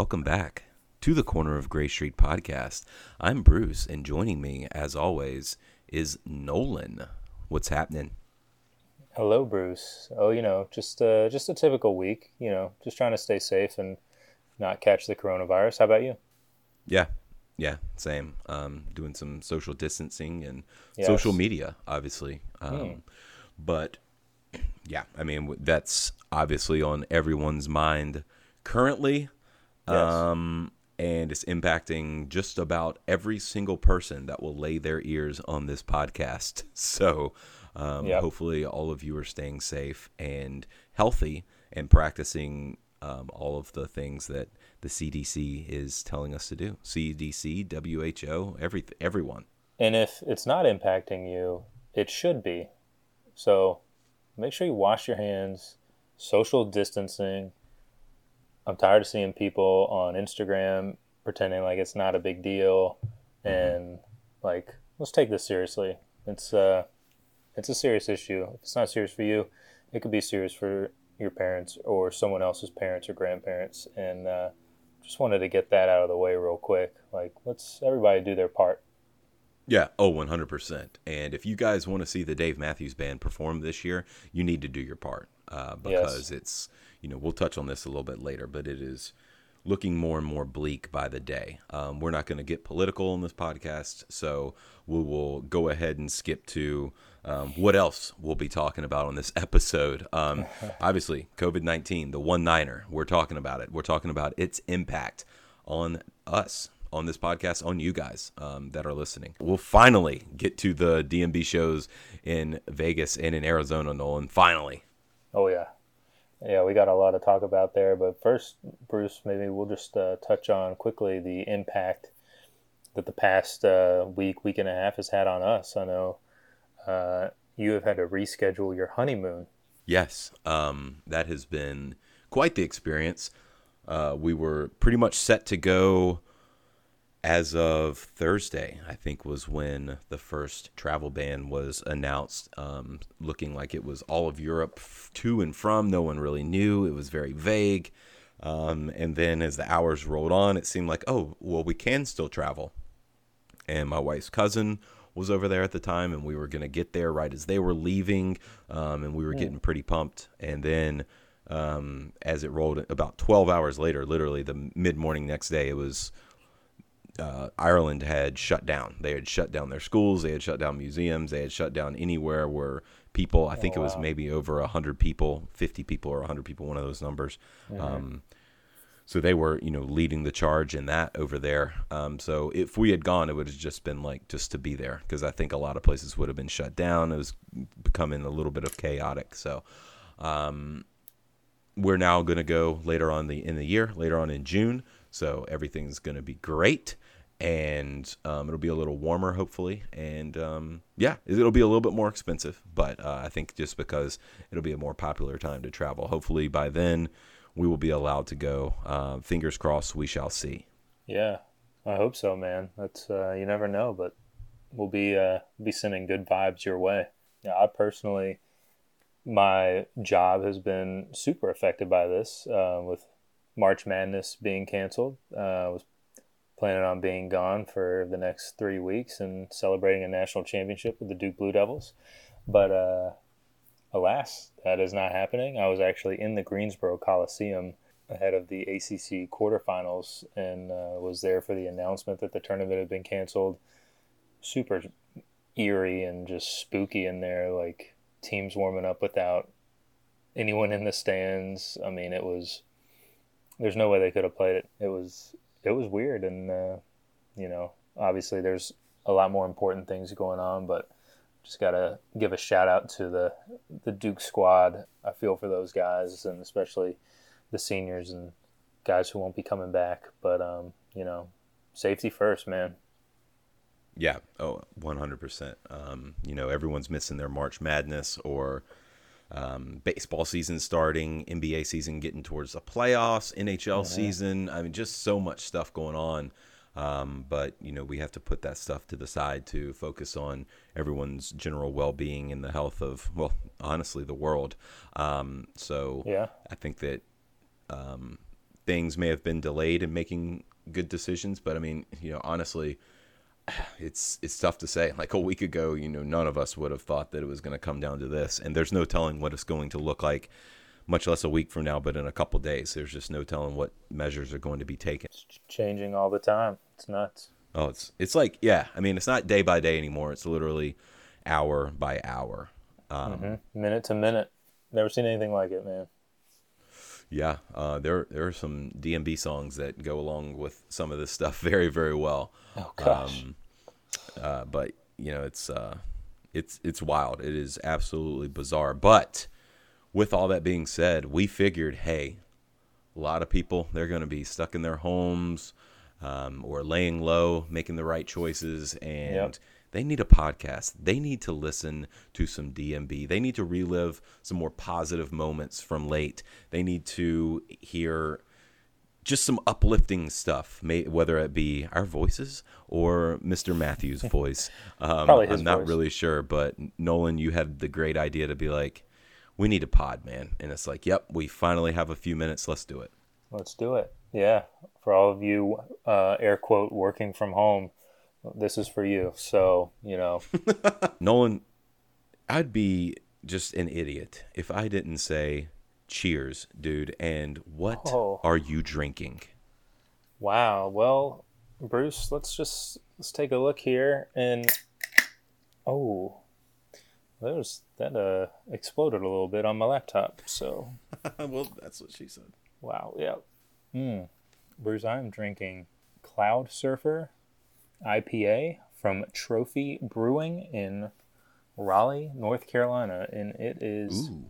Welcome back to the Corner of Gray Street podcast. I'm Bruce, and joining me, as always, is Nolan. What's happening? Hello, Bruce. Oh, you know, just uh, just a typical week. You know, just trying to stay safe and not catch the coronavirus. How about you? Yeah, yeah, same. Um, doing some social distancing and Yes. social media, obviously. Um, Hmm. But yeah, I mean that's obviously on everyone's mind currently, Yes. um, and it's impacting just about every single person that will lay their ears on this podcast. So um, Yep. hopefully, all of you are staying safe and healthy and practicing um, all of the things that the CDC is telling us to do. CDC, WHO, every everyone. And if it's not impacting you, it should be. So make sure you wash your hands, social distancing. I'm tired of seeing people on Instagram pretending like it's not a big deal and like let's take this seriously. It's uh it's a serious issue. If it's not serious for you, it could be serious for your parents or someone else's parents or grandparents and uh just wanted to get that out of the way real quick. Like let's everybody do their part. Yeah, oh, 100%. And if you guys want to see the Dave Matthews Band perform this year, you need to do your part uh, because it's, you know, we'll touch on this a little bit later, but it is looking more and more bleak by the day. Um, we're not going to get political in this podcast, so we will go ahead and skip to um, what else we'll be talking about on this episode. Um, obviously, COVID 19, the one niner, we're talking about it. We're talking about its impact on us on this podcast on you guys um, that are listening. We'll finally get to the DMB shows in Vegas and in Arizona, Nolan. Finally. Oh yeah, yeah. We got a lot to talk about there, but first, Bruce, maybe we'll just uh, touch on quickly the impact that the past uh, week, week and a half has had on us. I know uh, you have had to reschedule your honeymoon. Yes, um, that has been quite the experience. Uh, we were pretty much set to go as of Thursday, I think, was when the first travel ban was announced. Um, looking like it was all of Europe to and from. No one really knew. It was very vague. Um, and then as the hours rolled on, it seemed like, oh, well, we can still travel. And my wife's cousin was over there at the time, and we were going to get there right as they were leaving. Um, and we were getting pretty pumped. And then um, as it rolled, about 12 hours later, literally the mid morning next day, it was uh, Ireland had shut down. They had shut down their schools. They had shut down museums. They had shut down anywhere where people. I think it was wow. maybe over hundred people, fifty people, or hundred people. One of those numbers. Um, so they were, you know, leading the charge in that over there. Um, so if we had gone, it would have just been like just to be there because I think a lot of places would have been shut down. It was becoming a little bit of chaotic. So um, we're now going to go later on the in the year, later on in June. So everything's going to be great, and um, it'll be a little warmer, hopefully. And um, yeah, it'll be a little bit more expensive, but uh, I think just because it'll be a more popular time to travel. Hopefully by then we will be allowed to go. Uh, fingers crossed, we shall see. Yeah, I hope so, man. That's uh, you never know, but we'll be uh, be sending good vibes your way. Yeah, I personally, my job has been super affected by this uh, with March Madness being canceled. Uh, was planning on being gone for the next three weeks and celebrating a national championship with the Duke Blue Devils, but uh, alas, that is not happening. I was actually in the Greensboro Coliseum ahead of the ACC quarterfinals and uh, was there for the announcement that the tournament had been canceled. Super eerie and just spooky in there, like teams warming up without anyone in the stands. I mean, it was there's no way they could have played it. It was it was weird, and uh, you know, obviously there's a lot more important things going on, but just gotta give a shout out to the the Duke squad. I feel for those guys, and especially the seniors and guys who won't be coming back. But um, you know, safety first, man. Yeah, oh, 100%. Um, you know, everyone's missing their March Madness or um, baseball season starting, NBA season getting towards the playoffs, NHL season. I mean, just so much stuff going on. Um, but, you know, we have to put that stuff to the side to focus on everyone's general well being and the health of, well, honestly, the world. Um, so Yeah. I think that um, things may have been delayed in making good decisions, but I mean, you know, honestly, it's it's tough to say. Like a week ago, you know, none of us would have thought that it was going to come down to this, and there's no telling what it's going to look like, much less a week from now. But in a couple days, there's just no telling what measures are going to be taken. It's changing all the time. It's nuts. Oh, it's it's like yeah. I mean, it's not day by day anymore. It's literally hour by hour, um, mm-hmm. minute to minute. Never seen anything like it, man. Yeah, uh, there there are some DMB songs that go along with some of this stuff very very well. Oh gosh. Um, uh, but you know it's uh, it's it's wild. It is absolutely bizarre. But with all that being said, we figured, hey, a lot of people they're going to be stuck in their homes um, or laying low, making the right choices, and yep. They need a podcast. They need to listen to some DMB. They need to relive some more positive moments from late. They need to hear just some uplifting stuff, may, whether it be our voices or Mr. Matthews' voice. Um, Probably his I'm not voice. really sure, but Nolan, you had the great idea to be like, we need a pod, man. And it's like, yep, we finally have a few minutes. Let's do it. Let's do it. Yeah. For all of you, uh, air quote, working from home, this is for you. So, you know. Nolan, I'd be just an idiot if I didn't say cheers, dude. And what Oh. are you drinking? Wow. Well, Bruce, let's just let's take a look here and oh, there's that uh exploded a little bit on my laptop. So well, that's what she said. wow, yeah. Hmm. Bruce, I'm drinking Cloud Surfer IPA from Trophy Brewing in Raleigh, North Carolina, and it is Ooh.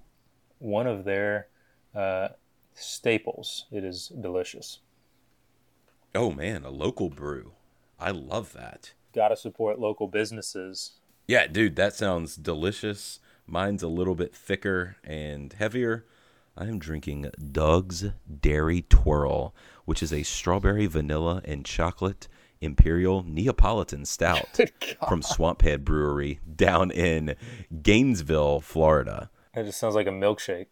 one of their uh, staples. It is delicious. Oh man, a local brew. I love that. Got to support local businesses. Yeah, dude, that sounds delicious. Mine's a little bit thicker and heavier. I am drinking Doug's Dairy Twirl, which is a strawberry, vanilla, and chocolate imperial Neapolitan stout from Swamphead Brewery down in Gainesville, Florida. It just sounds like a milkshake.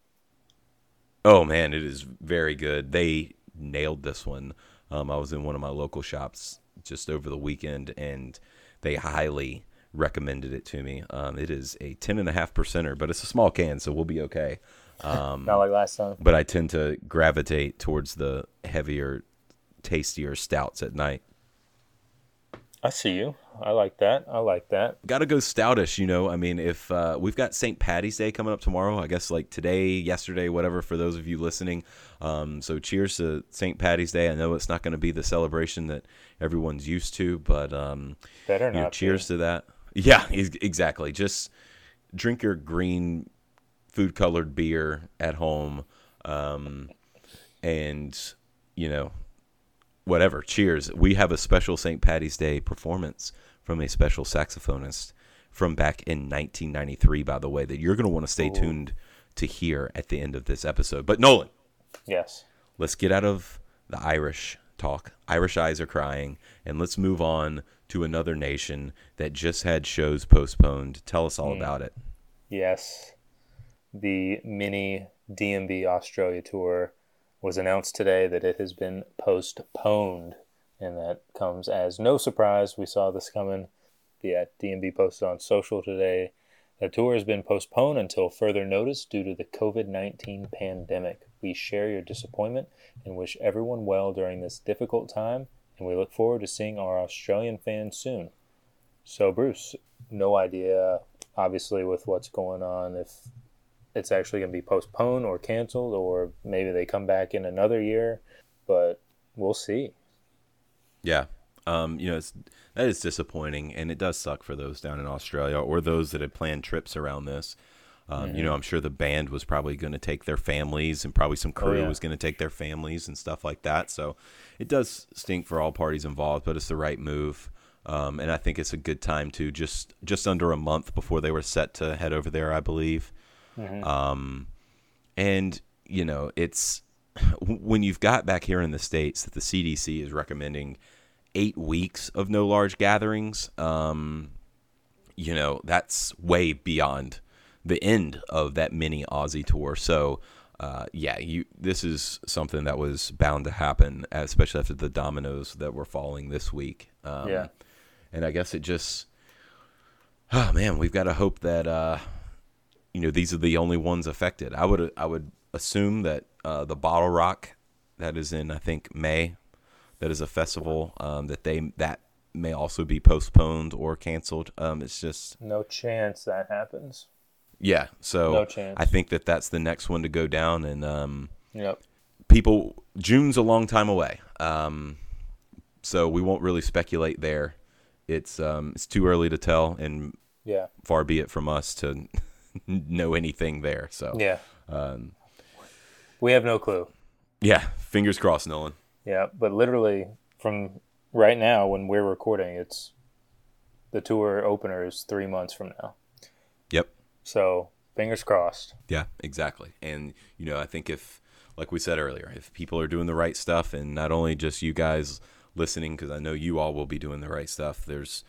Oh man, it is very good. They nailed this one. Um, I was in one of my local shops just over the weekend, and they highly recommended it to me. Um, it is a ten and a half percenter, but it's a small can, so we'll be okay. Um, Not like last time. but I tend to gravitate towards the heavier, tastier stouts at night. I see you. I like that. I like that. Got to go stoutish, you know. I mean, if uh, we've got St. Patty's Day coming up tomorrow, I guess like today, yesterday, whatever, for those of you listening. Um, so cheers to St. Patty's Day. I know it's not going to be the celebration that everyone's used to, but um, Better you know, not. cheers to that. Yeah, exactly. Just drink your green food colored beer at home, um, and you know, whatever. Cheers. We have a special St. Patty's Day performance from a special saxophonist from back in 1993. By the way, that you're going to want to stay Ooh. tuned to hear at the end of this episode. But Nolan, Yes. let's get out of the Irish talk. Irish eyes are crying, and let's move on to another nation that just had shows postponed. Tell us all mm. about it. Yes. The mini DMB Australia tour was announced today that it has been postponed. And that comes as no surprise. We saw this coming. Yeah, uh, DMB posted on social today. The tour has been postponed until further notice due to the COVID 19 pandemic. We share your disappointment and wish everyone well during this difficult time, and we look forward to seeing our Australian fans soon. So, Bruce, no idea, obviously, with what's going on, if it's actually going to be postponed or canceled, or maybe they come back in another year, but we'll see. Yeah. Um, you know, it's, that is disappointing, and it does suck for those down in Australia or those that had planned trips around this. Um, You know, I'm sure the band was probably going to take their families, and probably some crew yeah. was going to take their families and stuff like that. So it does stink for all parties involved, but it's the right move. Um, and I think it's a good time to just just under a month before they were set to head over there, I believe. Um, and you know, it's when you've got back here in the states that the CDC is recommending eight weeks of no large gatherings. Um, you know, that's way beyond the end of that mini Aussie tour. So, uh, yeah, you this is something that was bound to happen, especially after the dominoes that were falling this week. Um, Yeah. and I guess it just, oh man, we've got to hope that uh, you know these are the only ones affected. I would I would assume that uh, the Bottle Rock that is in I think May, that is a festival um, that they that may also be postponed or canceled. Um, it's just No chance that happens. yeah. So No chance. I think that that's the next one to go down, and um, Yep. people June's a long time away. Um, so we won't really speculate there. It's um, it's too early to tell, and Yeah. far be it from us to know anything there. So Yeah. um, We have no clue. yeah, fingers crossed, Nolan. Yeah, but literally from right now when we're recording, it's the tour opener is three months from now. Yep. So fingers crossed. Yeah, exactly. And you know, I think if, like we said earlier, if people are doing the right stuff, and not only just you guys listening, because I know you all will be doing the right stuff. There's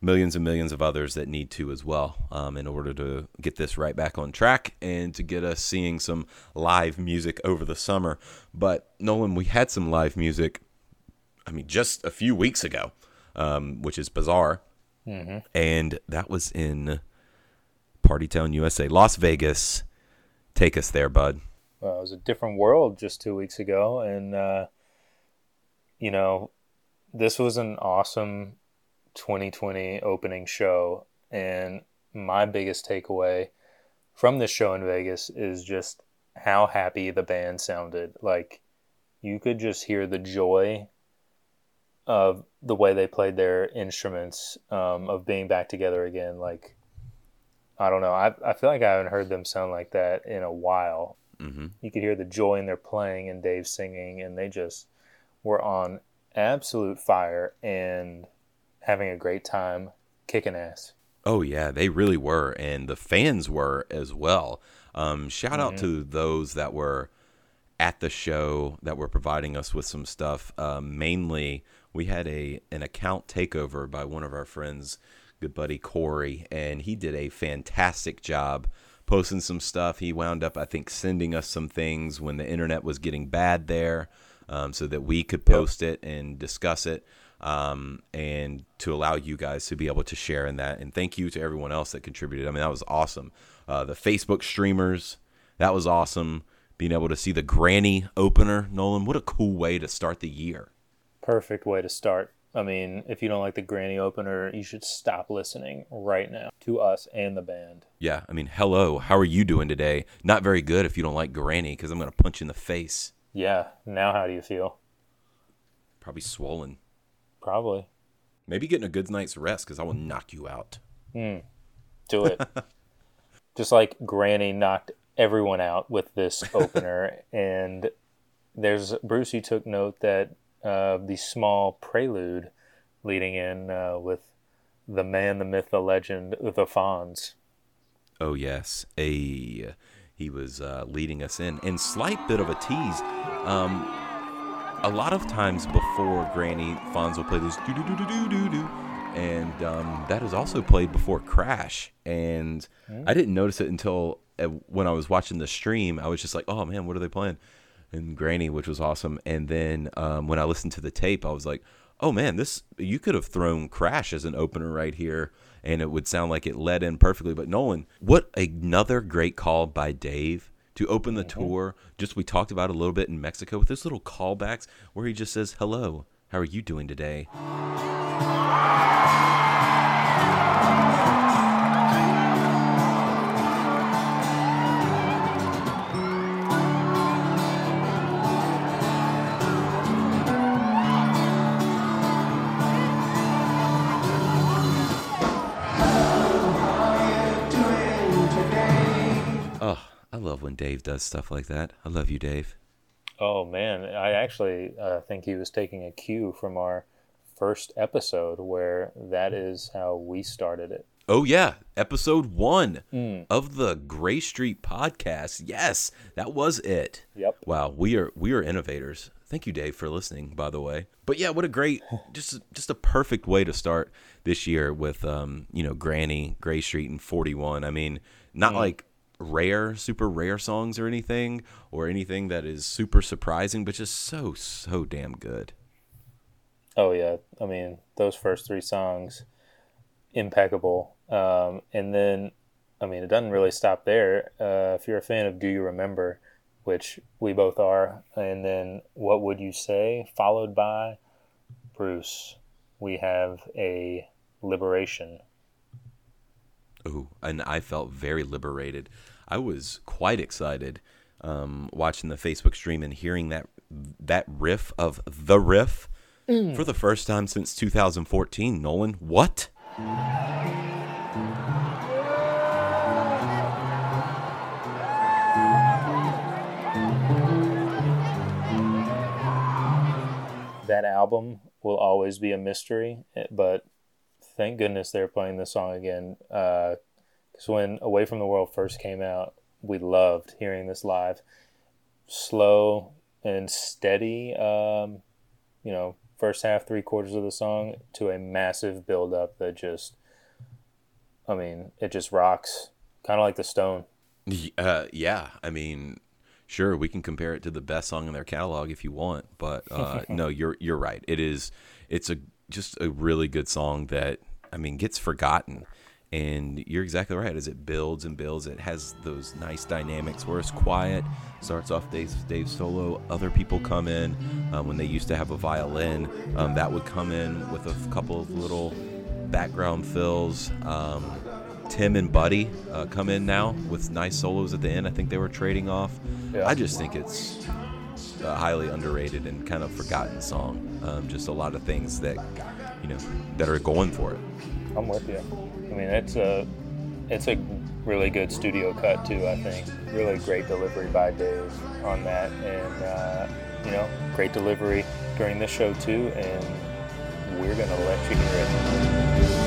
millions and millions of others that need to as well, um, in order to get this right back on track and to get us seeing some live music over the summer. But Nolan, we had some live music. I mean, just a few weeks ago, um, which is bizarre, and that was in Party Town, USA, Las Vegas. Take us there, bud. Well, it was a different world just two weeks ago, and uh, you know, this was an awesome 2020 opening show. And my biggest takeaway from this show in Vegas is just how happy the band sounded. Like you could just hear the joy of the way they played their instruments, um, of being back together again. Like I don't know, I I feel like I haven't heard them sound like that in a while hmm you could hear the joy in their playing and Dave singing, and they just were on absolute fire and having a great time, kicking ass. Oh yeah, they really were, and the fans were as well. Um, shout out to those that were at the show that were providing us with some stuff. Um, mainly, we had a an account takeover by one of our friends, good buddy Corey, and he did a fantastic job posting some stuff. He wound up, I think, sending us some things when the internet was getting bad there, um, so that we could post it and discuss it, um, and to allow you guys to be able to share in that. And thank you to everyone else that contributed. I mean, that was awesome. Uh, the Facebook streamers, that was awesome. Being able to see the Granny opener, Nolan, what a cool way to start the year. Perfect way to start. I mean, if you don't like the Granny opener, you should stop listening right now to us and the band. Yeah, I mean, hello, how are you doing today? Not very good if you don't like Granny, because I'm going to punch you in the face. Yeah, now how do you feel? Probably swollen. Probably. Maybe getting a good night's rest, because I will knock you out. Do it. Just like Granny knocked everyone out with this opener, and there's Brucey took note that uh, the small prelude leading in uh, with the man, the myth, the legend, the Fonz. Oh yes, a he was uh, leading us in, and slight bit of a tease. Um, a lot of times before Granny, Fonz will play this do do do do do do do, and um, that is also played before Crash. And I didn't notice it until uh, when I was watching the stream. I was just like, oh man, what are they playing? And Granny, which was awesome. And then um, when I listened to the tape, I was like, oh man, this you could have thrown Crash as an opener right here, and it would sound like it led in perfectly. But Nolan, what another great call by Dave to open the mm-hmm. tour. Just we talked about a little bit in Mexico with those little callbacks where he just says, "Hello, how are you doing today?" Love when Dave does stuff like that. I love you, Dave. Oh man, I actually uh, think he was taking a cue from our first episode where that is how we started it. Oh yeah, episode one of the Gray Street podcast. Yes, that was it. Yep. Wow, we are we are innovators. Thank you, Dave, for listening. By the way, but yeah, what a great, just just a perfect way to start this year with um you know Granny, Gray Street, and Forty One. I mean, not like rare, super rare songs or anything, or anything that is super surprising, but just so so damn good. Oh yeah, I mean those first three songs, impeccable. Um, and then, I mean, it doesn't really stop there. Uh, if you're a fan of Do You Remember, which we both are, and then What Would You Say, followed by Bruce, we have a Liberation. Ooh, and I felt very liberated. I was quite excited um, watching the Facebook stream and hearing that that riff of the riff mm. for the first time since 2014. Nolan, what? That album will always be a mystery, eh, but thank goodness they're playing this song again. Because uh, when Away from the World first came out, we loved hearing this live. Slow and steady, um, you know, first half, three quarters of the song to a massive build up that just, I mean, it just rocks. Kind of like the Stone. Uh, yeah, I mean, sure, we can compare it to the best song in their catalog if you want, but uh, no, you're you're right. It is, it's a just a really good song that I mean gets forgotten. And you're exactly right. As it builds and builds, it has those nice dynamics where it's quiet. Starts off Dave's, Dave's solo. Other people come in. Um, when they used to have a violin, um, that would come in with a couple of little background fills. Um, Tim and Buddy uh, come in now with nice solos at the end. I think they were trading off. Yeah. I just think it's a highly underrated and kind of forgotten song. Um, just a lot of things that you know that are going for it. I'm with you. I mean, it's a it's a really good studio cut too. I think really great delivery by Dave on that, and uh, you know, great delivery during this show too. And we're gonna let you hear it.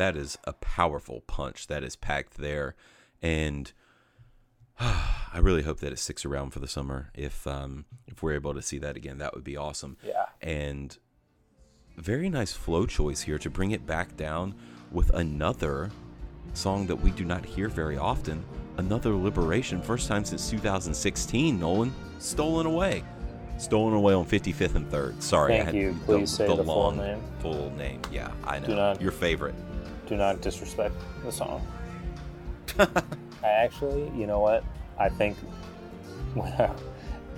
That is a powerful punch that is packed there, and I really hope that it sticks around for the summer. If um, if we're able to see that again, that would be awesome. Yeah. And very nice flow choice here to bring it back down with another song that we do not hear very often. Another liberation, first time since 2016. Nolan, stolen away. Stolen Away on 55th and 3rd. Sorry, Thank I had you. Please say the full name. Full name. Yeah, I know. Your favorite. Do not disrespect the song. I actually, you know what? I think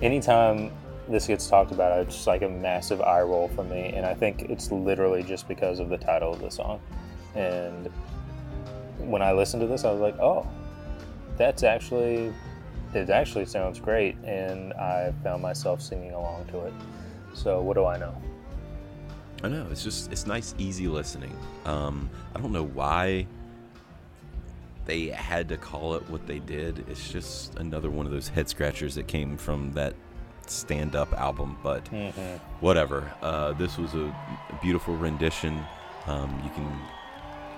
anytime this gets talked about, it's just like a massive eye roll for me, and I think it's literally just because of the title of the song. And when I listened to this, I was like, oh, that's actually, it actually sounds great, and I found myself singing along to it. So what do I know? I know it's just it's nice, easy listening. Um, I don't know why they had to call it what they did. It's just another one of those head scratchers that came from that stand-up album. But Mm-hmm. whatever. Uh, this was a beautiful rendition. Um, you can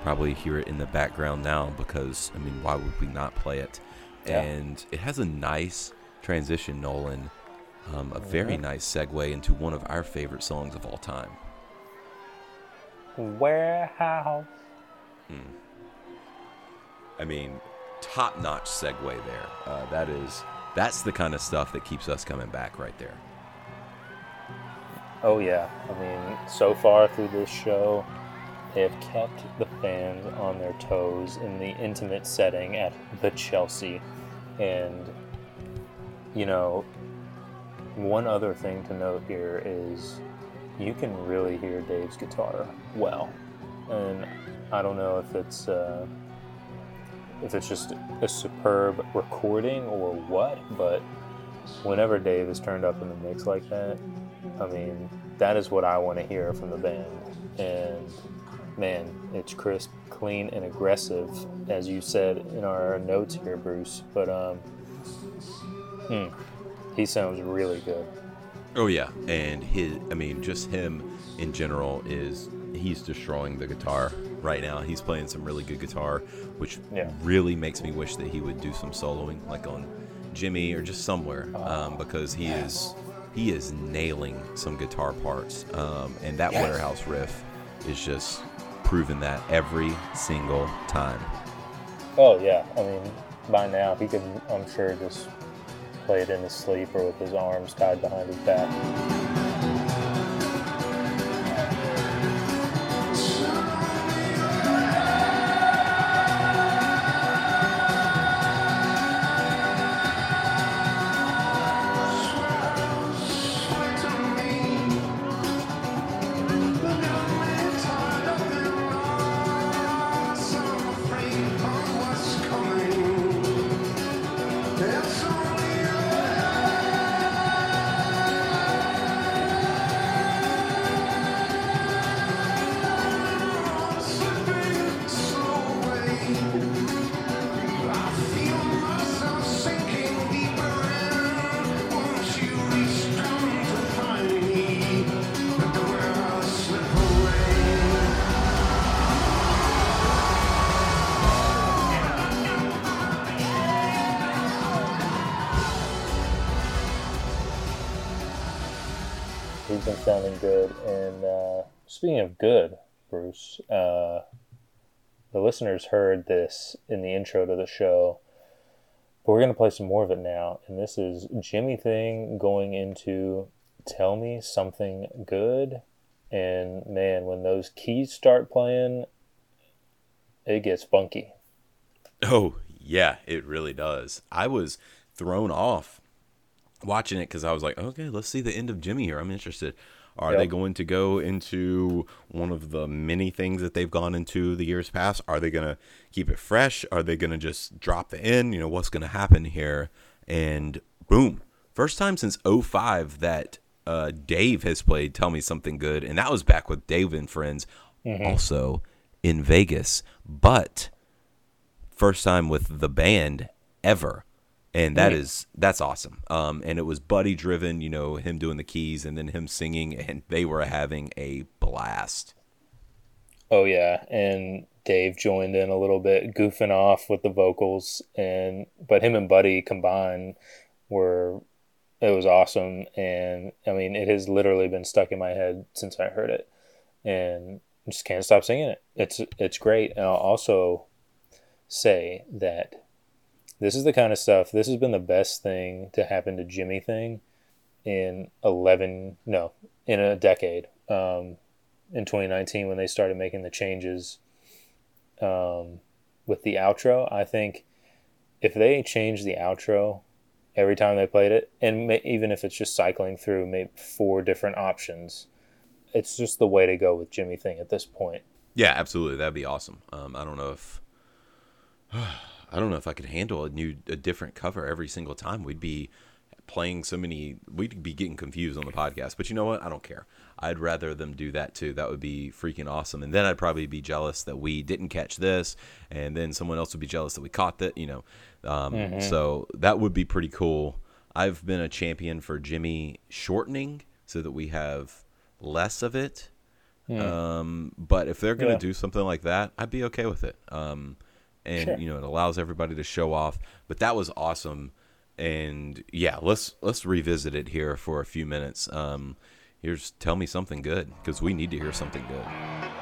probably hear it in the background now because I mean, why would we not play it? Yeah. And it has a nice transition, Nolan. Um, a very Mhm. nice segue into one of our favorite songs of all time. Warehouse. I mean, top notch segue there. Uh, that is, that's the kind of stuff that keeps us coming back right there. Oh yeah, I mean, so far through this show, they have kept the fans on their toes in the intimate setting at the Chelsea, and you know, one other thing to note here is you can really hear Dave's guitar well, and I don't know if it's uh, if it's just a superb recording or what, but whenever Dave is turned up in the mix like that, I mean, that is what I want to hear from the band. And man, it's crisp, clean, and aggressive, as you said in our notes here, Bruce. But um, hmm, he sounds really good. Oh yeah, and his, I mean, just him in general is he's destroying the guitar right now. He's playing some really good guitar, which Yeah. really makes me wish that he would do some soloing, like on Jimmy or just somewhere, um, because he is he is nailing some guitar parts, um, and that Yes. warehouse riff is just proving that every single time. Oh yeah, I mean, by now he could, I'm sure, just play it in his sleep or with his arms tied behind his back. Sounding good. And uh, speaking of good, Bruce, uh, the listeners heard this in the intro to the show, but we're going to play some more of it now. And this is Jimmy Thing going into Tell Me Something Good. And man, when those keys start playing, it gets funky. Oh, yeah, it really does. I was thrown off watching it because I was like, okay, let's see the end of Jimmy here. I'm interested. Are Yep. they going to go into one of the many things that they've gone into the years past? Are they going to keep it fresh? Are they going to just drop the end? You know, what's going to happen here? And boom, first time since 05 that uh, Dave has played Tell Me Something Good. And that was back with Dave and Friends, also in Vegas. But first time with the band ever and that Right. is that's awesome. Um and it was buddy driven you know him doing the keys and then him singing and they were having a blast. Oh yeah, and Dave joined in a little bit, goofing off with the vocals, and but him and Buddy combined were it was awesome, and I mean it has literally been stuck in my head since I heard it, and just can't stop singing it. It's it's great, and I'll also say that this is the kind of stuff. This has been the best thing to happen to Jimmy thing in 11 no in a decade um, in 2019 when they started making the changes um, with the outro. I think if they change the outro every time they played it and may, even if it's just cycling through maybe four different options it's just the way to go with jimmy thing at this point. Yeah absolutely. That'd be awesome. Um, i don't know if I don't know if I could handle a new, a different cover every single time. We'd be playing so many, we'd be getting confused on the podcast. But you know what? I don't care. I'd rather them do that too. That would be freaking awesome. And then I'd probably be jealous that we didn't catch this, and then someone else would be jealous that we caught that. You know, um, mm-hmm. so that would be pretty cool. I've been a champion for Jimmy shortening so that we have less of it. Mm. Um, but if they're gonna yeah. do something like that, I'd be okay with it. Um, and sure. you know it allows everybody to show off. But that was awesome, and yeah, let's let's revisit it here for a few minutes. Um, here's tell me something good because we need to hear something good.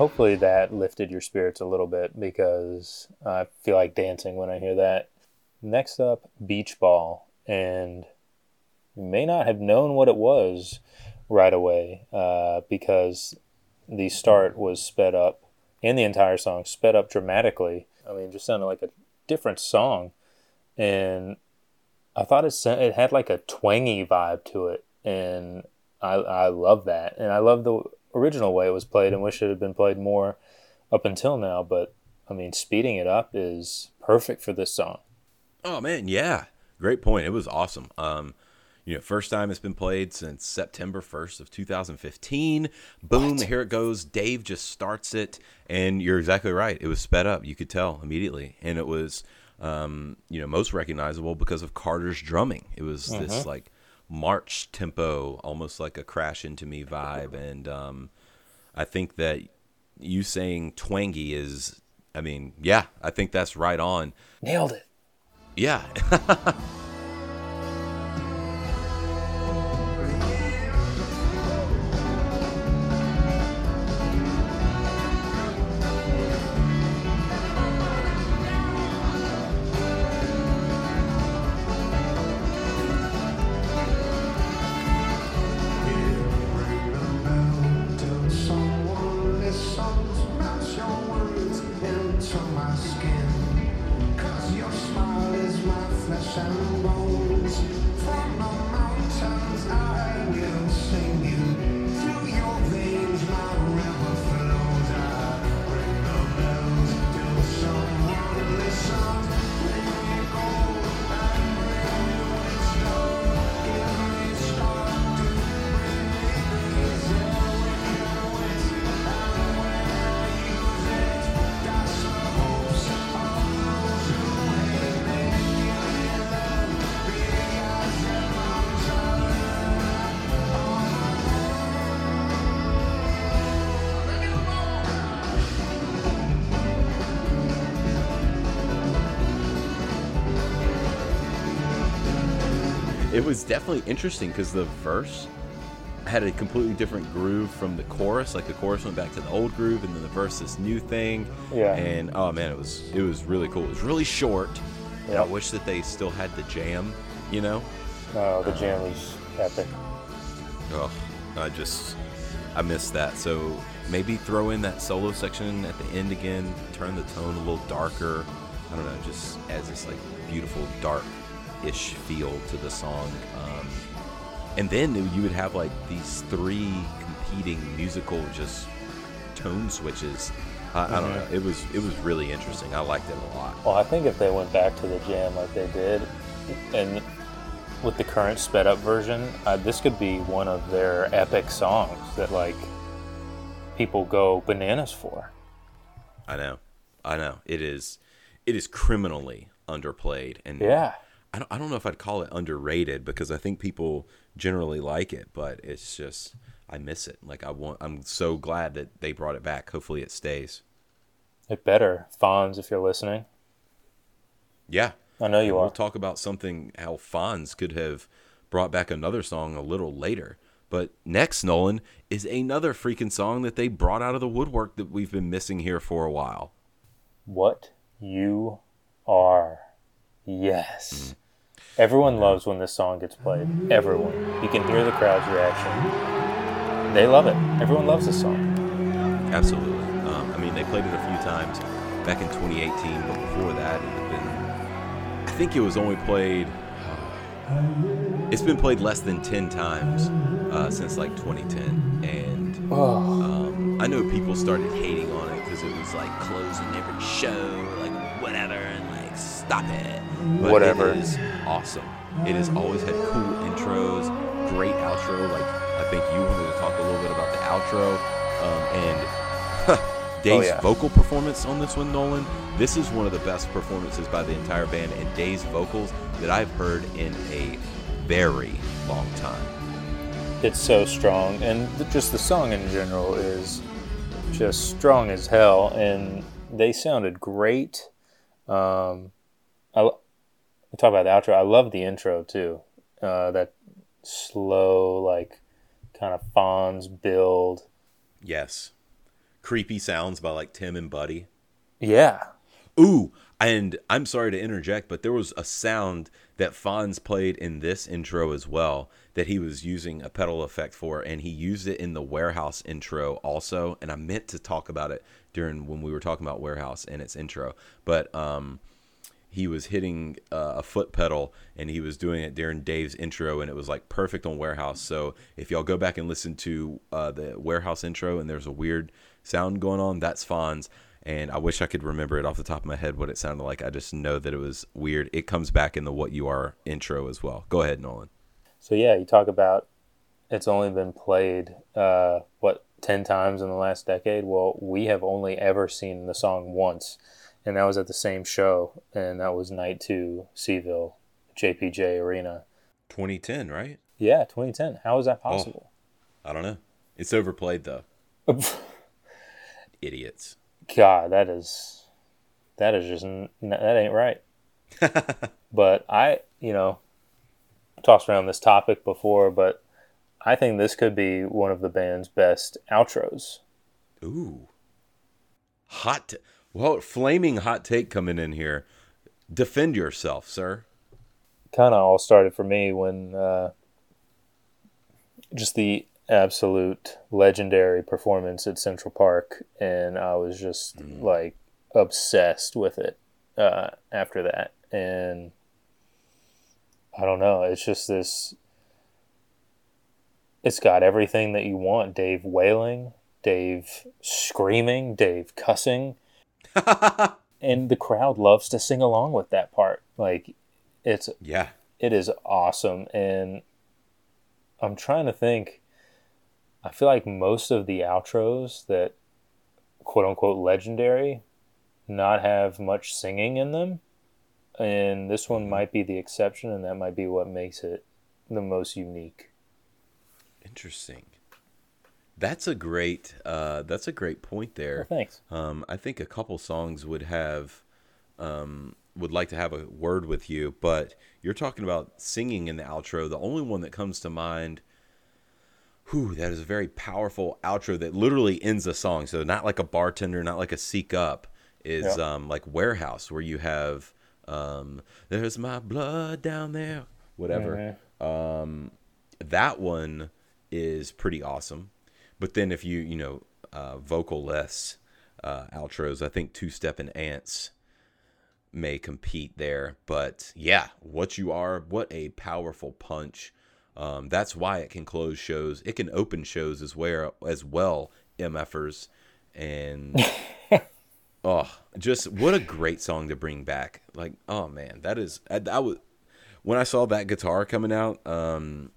Hopefully that lifted your spirits a little bit because I feel like dancing when I hear that. Next up, beach ball, and you may not have known what it was right away uh, because the start was sped up and the entire song sped up dramatically. I mean, just sounded like a different song, and I thought it it had like a twangy vibe to it, and I I love that, and I love the original way it was played and wish it had been played more up until now. But I mean, speeding it up is perfect for this song. Oh man, yeah, great point. It was awesome. Um, you know, first time it's been played since September 1st of 2015. Boom, what? here it goes. Dave just starts it, and you're exactly right. It was sped up. You could tell immediately, and it was, um, you know, most recognizable because of Carter's drumming. It was this uh-huh. like march tempo, almost like a crash into me vibe. And um, I think that you saying twangy is, I mean, yeah, I think that's right on. Nailed it. Yeah. sound on was definitely interesting because the verse had a completely different groove from the chorus. Like the chorus went back to the old groove, and then the verse this new thing. Yeah. And oh man, it was it was really cool. It was really short. And I wish that they still had the jam. You know. Oh, the jam um, was epic. Oh, I just I missed that. So maybe throw in that solo section at the end again. Turn the tone a little darker. I don't know, just as this like beautiful dark-ish feel to the song. Um, and then you would have like these three competing musical just tone switches. I, I don't know. It was it was really interesting. I liked it a lot. Well, I think if they went back to the jam like they did, and with the current sped up version, uh, this could be one of their epic songs that like people go bananas for. I know. I know. It is it is criminally underplayed and Yeah. I don't, I don't know if I'd call it underrated because I think people generally like it, but it's just I miss it. Like I want I'm so glad that they brought it back. Hopefully it stays. It better, Fonz, if you're listening. Yeah. I know you And are. We'll talk about something how Fonz could have brought back another song a little later. But next, Nolan, is another freaking song that they brought out of the woodwork that we've been missing here for a while. What you are. Yes. Mm-hmm. Everyone loves when this song gets played. Everyone. You can hear the crowd's reaction. They love it. Everyone loves this song. Absolutely. Um, I mean, they played it a few times back in 2018, but before that, it had been. I think it was only played. It's been played less than 10 times uh, since like 2010. And Oh, um, I know people started hating on it because it was like closing every show, stop it. But Whatever. It is awesome. It has always had cool intros, great outro. Like I think you wanted to talk a little bit about the outro, um, and Dave's yeah. vocal performance on this one, Nolan. This is one of the best performances by the entire band, and Dave's vocals that I've heard in a very long time. it's so strong. And th- just the song in general is just strong as hell. And they sounded great. Um, I, we talk about the outro. I love the intro too. Uh, that slow, like, kind of Fonz build. Yes, creepy sounds by like Tim and Buddy. Yeah. Ooh, and I'm sorry to interject, but there was a sound that Fonz played in this intro as well that he was using a pedal effect for, and he used it in the warehouse intro also. And I meant to talk about it during when we were talking about warehouse and its intro, but um, he was hitting uh, a foot pedal and he was doing it during Dave's intro, and it was like perfect on warehouse. So if y'all go back and listen to uh, the warehouse intro, and there's a weird sound going on, that's Fonz and I wish I could remember it off the top of my head what it sounded like. I just know that it was weird. It comes back in the "What You Are" intro as well. Go ahead, Nolan. So yeah, you talk about it's only been played uh, what ten times in the last decade. Well, we have only ever seen the song once, and that was at the same show, and that was night two, C-ville, JPJ Arena. 2010, right? Yeah, 2010. How is that oh, possible? I don't know. It's overplayed though. Idiots. God, that is that is just n- that ain't right. but I, you know, tossed around this topic before, but I think this could be one of the band's best outros. Ooh. Hot. T- well, flaming hot take coming in here. Defend yourself, sir. kind of all started for me when uh, just the absolute legendary performance at Central Park, and I was just like obsessed with it uh, after that. And I don't know, it's just this. It's got everything that you want: Dave wailing, Dave screaming, Dave cussing, and the crowd loves to sing along with that part. Like, it's Yeah. it is awesome and i'm trying to think i feel like most of the outros that quote unquote legendary not have much singing in them and this one mm-hmm. might be the exception and that might be what makes it the most unique Interesting. That's a great. Uh, that's a great point there. well, thanks Um, I think a couple songs would have um, would like to have a word with you, but you're talking about singing in the outro. The only one that comes to mind, whew, that is a very powerful outro that literally ends a song. So not like a bartender, not like a seek up, is Yeah. um, like warehouse where you have um, there's my blood down there, whatever. Um, that one is pretty awesome. But then if you you know uh, vocal less uh, outros, I think two step and ants may compete there. But yeah, what you are, what a powerful punch. Um, that's why it can close shows. It can open shows as well as well. MFers and oh, just what a great song to bring back. Like oh man, that is I, I was when I saw that guitar coming out. Um,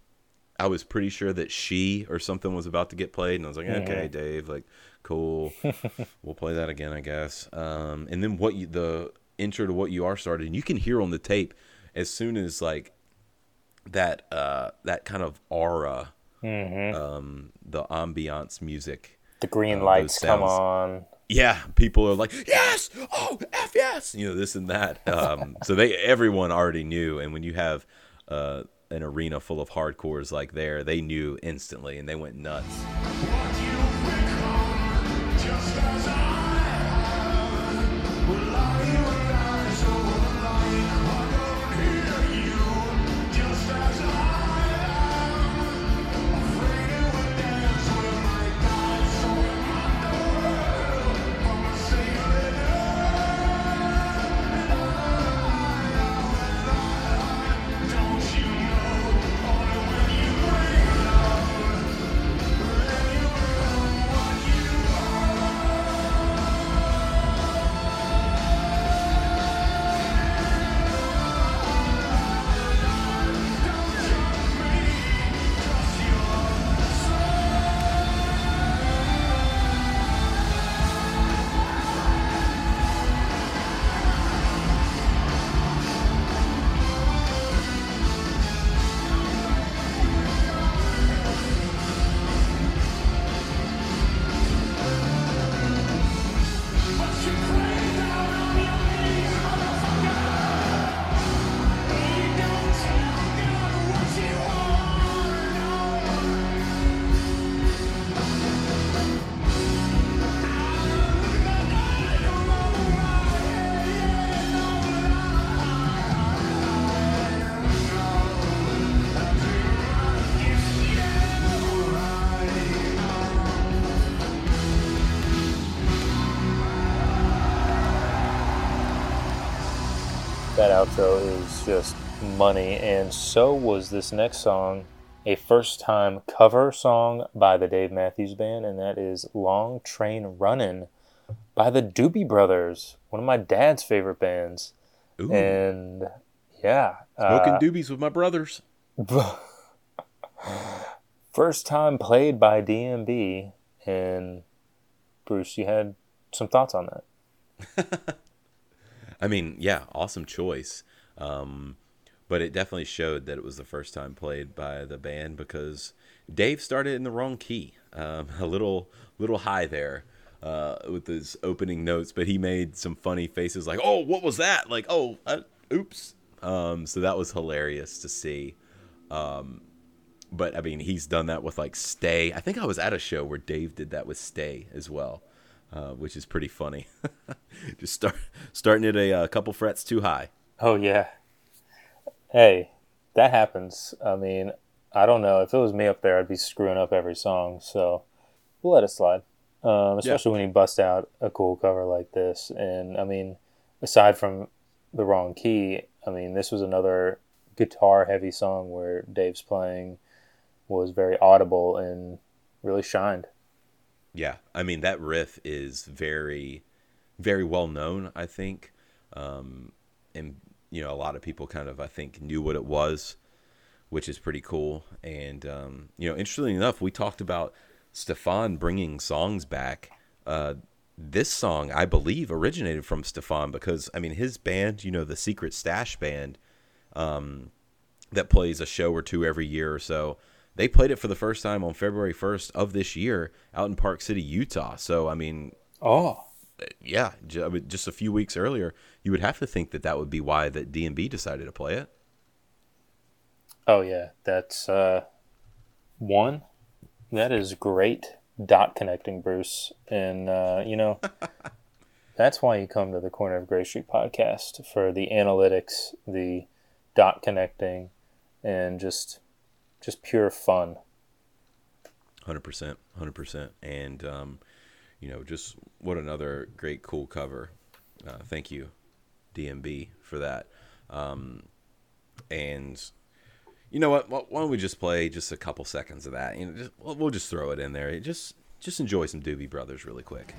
I was pretty sure that she or something was about to get played, and I was like, okay, Dave, like, cool, we'll play that again, I guess. Um, and then what you the intro to what you are started, and you can hear on the tape as soon as like that uh that kind of aura, um, the ambiance music. The green Uh, lights come on. Yeah, people are like, yes, oh, f yes, you know this and that. Um, so they everyone already knew, and when you have uh, an arena full of hardcores like there, they knew instantly, and they went nuts. Outro is just money, and so was this next song, a first time cover song by the Dave Matthews Band, and that is Long Train Runnin' by the Doobie Brothers, one of my dad's favorite bands. Ooh, And yeah, smoking uh, doobies with my brothers. first time played by DMB, and Bruce, you had some thoughts on that. I mean, yeah, awesome choice. Um, but it definitely showed that it was the first time played by the band because Dave started in the wrong key, um, a little little high there uh, with his opening notes. But he made some funny faces, like "Oh, what was that?" Like "Oh, uh, oops." Um, so that was hilarious to see. Um, but I mean, he's done that with like Stay. I think I was at a show where Dave did that with Stay as well, uh, which is pretty funny. Just start starting it a, uh couple frets too high. Oh yeah. Hey, that happens. I mean, I don't know. If it was me up there, I'd be screwing up every song. So we'll let it slide. Um, especially when you bust out a cool cover like this. And I mean, aside from the wrong key, I mean, this was another guitar heavy song where Dave's playing was very audible and really shined. Yeah, I mean that riff is very, very well known. I think, um, and you know a lot of people kind of I think knew what it was, which is pretty cool. And um, you know, interestingly enough, we talked about Stefan bringing songs back. Uh, this song, I believe, originated from Stefan because I mean his band, you know, the Secret Stash band, um, that plays a show or two every year or so. They played it for the first time on February 1st of this year out in Park City, Utah. So, I mean, Oh, yeah, just a few weeks earlier, you would have to think that that would be why that DMB decided to play it. Oh yeah, that's uh, one. That is great dot connecting, Bruce, and uh, you know that's why you come to the Corner of Gray Street podcast for the analytics, the dot connecting, and just just pure fun. Hundred percent, hundred percent, and um, you know, just what another great, cool cover. Uh, thank you, DMB, for that. Um, and you know what? Why don't we just play just a couple seconds of that? You know, just we'll just throw it in there. Just just enjoy some Doobie Brothers really quick.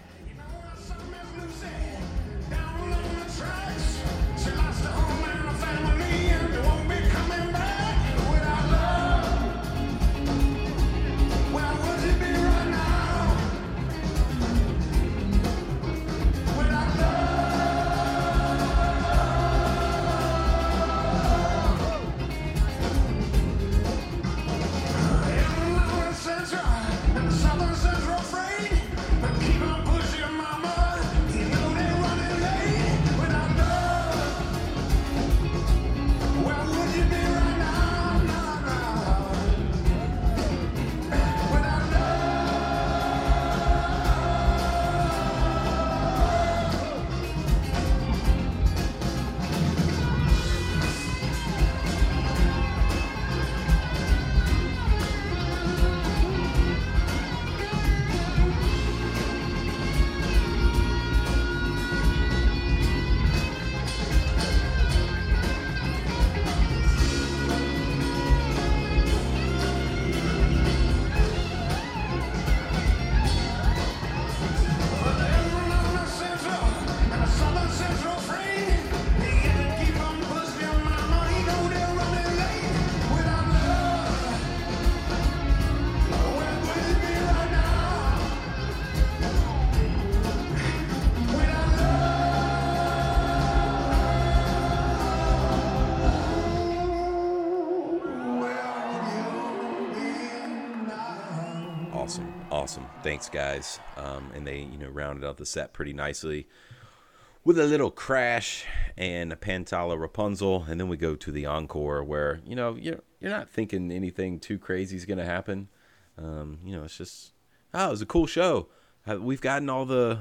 Thanks, guys. Um, and they, you know, rounded out the set pretty nicely with a little crash and a Pantala Rapunzel, and then we go to the encore where you know you're you're not thinking anything too crazy is going to happen. Um, you know, it's just oh, it was a cool show. Uh, we've gotten all the,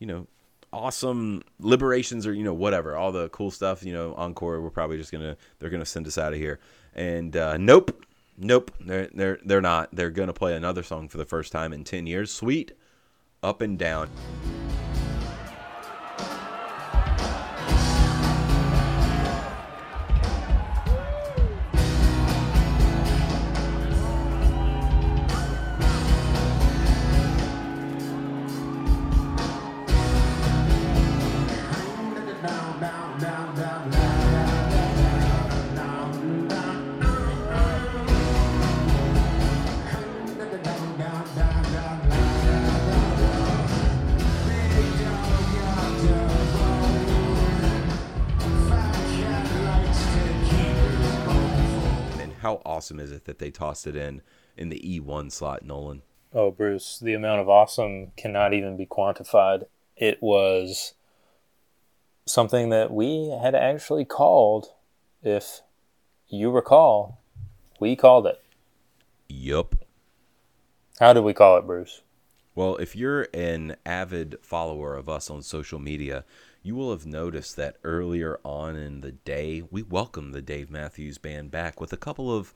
you know, awesome liberations or you know whatever, all the cool stuff. You know, encore. We're probably just gonna they're gonna send us out of here. And uh, nope, Nope, they're they're they're not. They're gonna play another song for the first time in ten years. Sweet, up and down. Awesome is it that they tossed it in in the E1 slot, Nolan? Oh, Bruce, the amount of awesome cannot even be quantified. It was something that we had actually called, if you recall, we called it. Yup. How did we call it, Bruce? Well, if you're an avid follower of us on social media, you will have noticed that earlier on in the day, we welcomed the Dave Matthews Band back with a couple of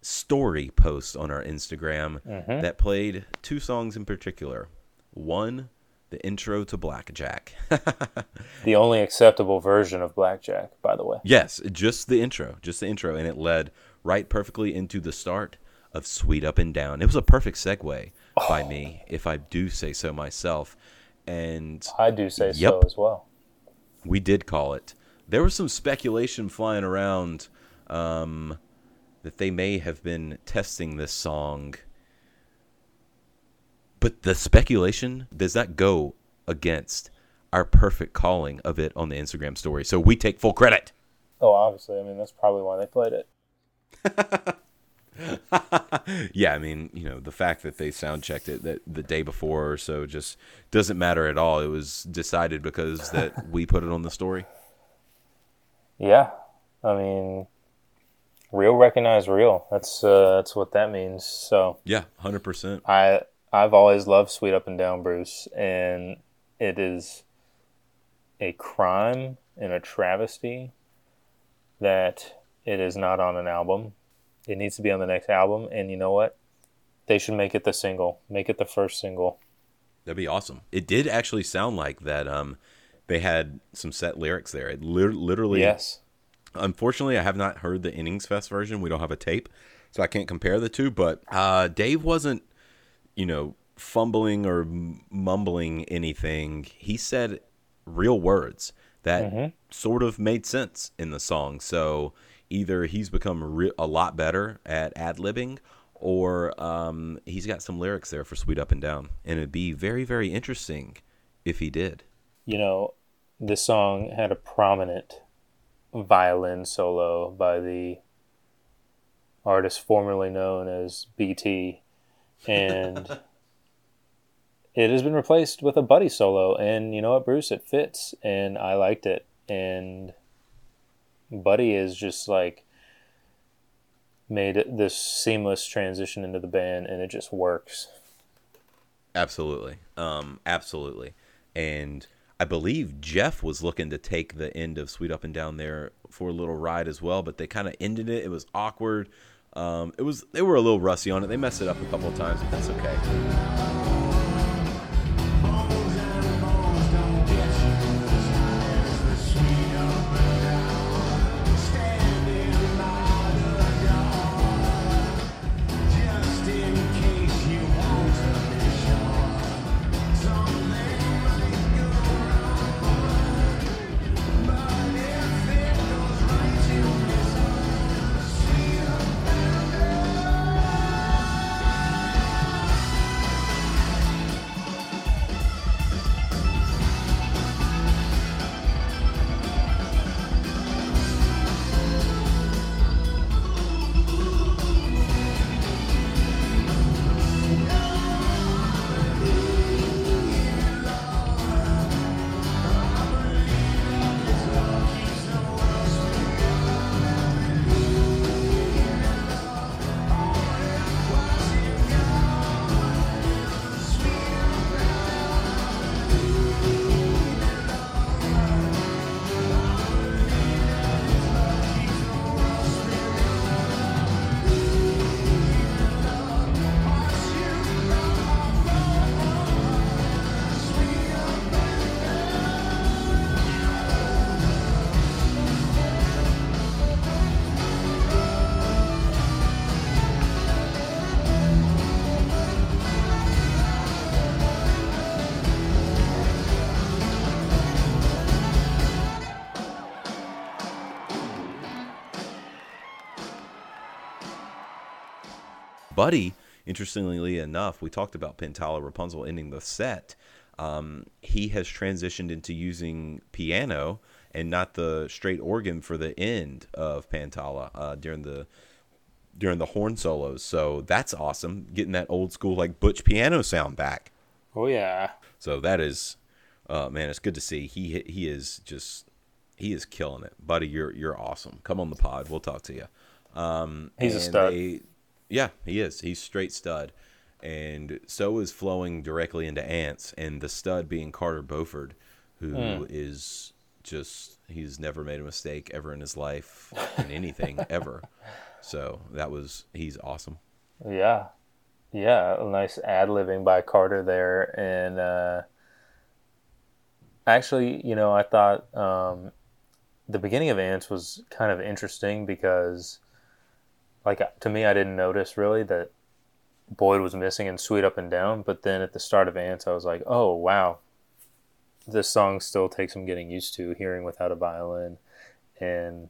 story posts on our Instagram mm-hmm. that played two songs in particular. One, the intro to Blackjack. the only acceptable version of Blackjack, by the way. Yes, just the intro, just the intro, and it led right perfectly into the start of Sweet Up and Down. It was a perfect segue oh. by me, if I do say so myself. And I do say yep, so as well. We did call it. There was some speculation flying around. Um, that they may have been testing this song. But the speculation does not go against our perfect calling of it on the Instagram story. So we take full credit. Oh, obviously. I mean, that's probably why they played it. yeah, I mean, you know, the fact that they sound checked it that the day before or so just doesn't matter at all. It was decided because that we put it on the story. Yeah, I mean, real recognize real. That's uh, that's what that means. So yeah, hundred percent. I I've always loved Sweet Up and Down, Bruce, and it is a crime and a travesty that it is not on an album. It needs to be on the next album, and you know what? They should make it the single. Make it the first single. That'd be awesome. It did actually sound like that. Um, they had some set lyrics there. It li- literally. Yes. Unfortunately, I have not heard the Innings Fest version. We don't have a tape, so I can't compare the two. But uh, Dave wasn't, you know, fumbling or mumbling anything. He said real words that mm-hmm. sort of made sense in the song. So either he's become re- a lot better at ad libbing or um, he's got some lyrics there for Sweet Up and Down. And it'd be very, very interesting if he did. You know, this song had a prominent violin solo by the artist formerly known as BT. And it has been replaced with a buddy solo and you know what bruce it fits and i liked it and buddy is just like made this seamless transition into the band and it just works. Absolutely. Um absolutely. And i believe jeff was looking to take the end of sweet up and down there for a little ride as well but they kind of ended it. It was awkward. Um it was they were a little rusty on it. They messed it up a couple of times but that's okay Buddy, interestingly enough, we talked about Pantala Rapunzel ending the set. Um, he has transitioned into using piano and not the straight organ for the end of Pantala uh, during the during the horn solos. So that's awesome, getting that old school like butch piano sound back. Oh yeah. So that is, uh, man, it's good to see. He he is just he is killing it, buddy. You're you're awesome. Come on the pod. We'll talk to you. Um, He's a stud. They, yeah, he is. He's straight stud. And so is flowing directly into Ants, and the stud being Carter Beauford, who mm. is just, he's never made a mistake ever in his life in anything, ever. So that was, he's awesome. Yeah. Yeah. A nice ad living by Carter there. And uh, actually, you know, I thought um, the beginning of Ants was kind of interesting because like to me, I didn't notice really that Boyd was missing in Sweet Up and Down, but then at the start of Ants, I was like, oh wow, this song still takes some getting used to hearing without a violin, and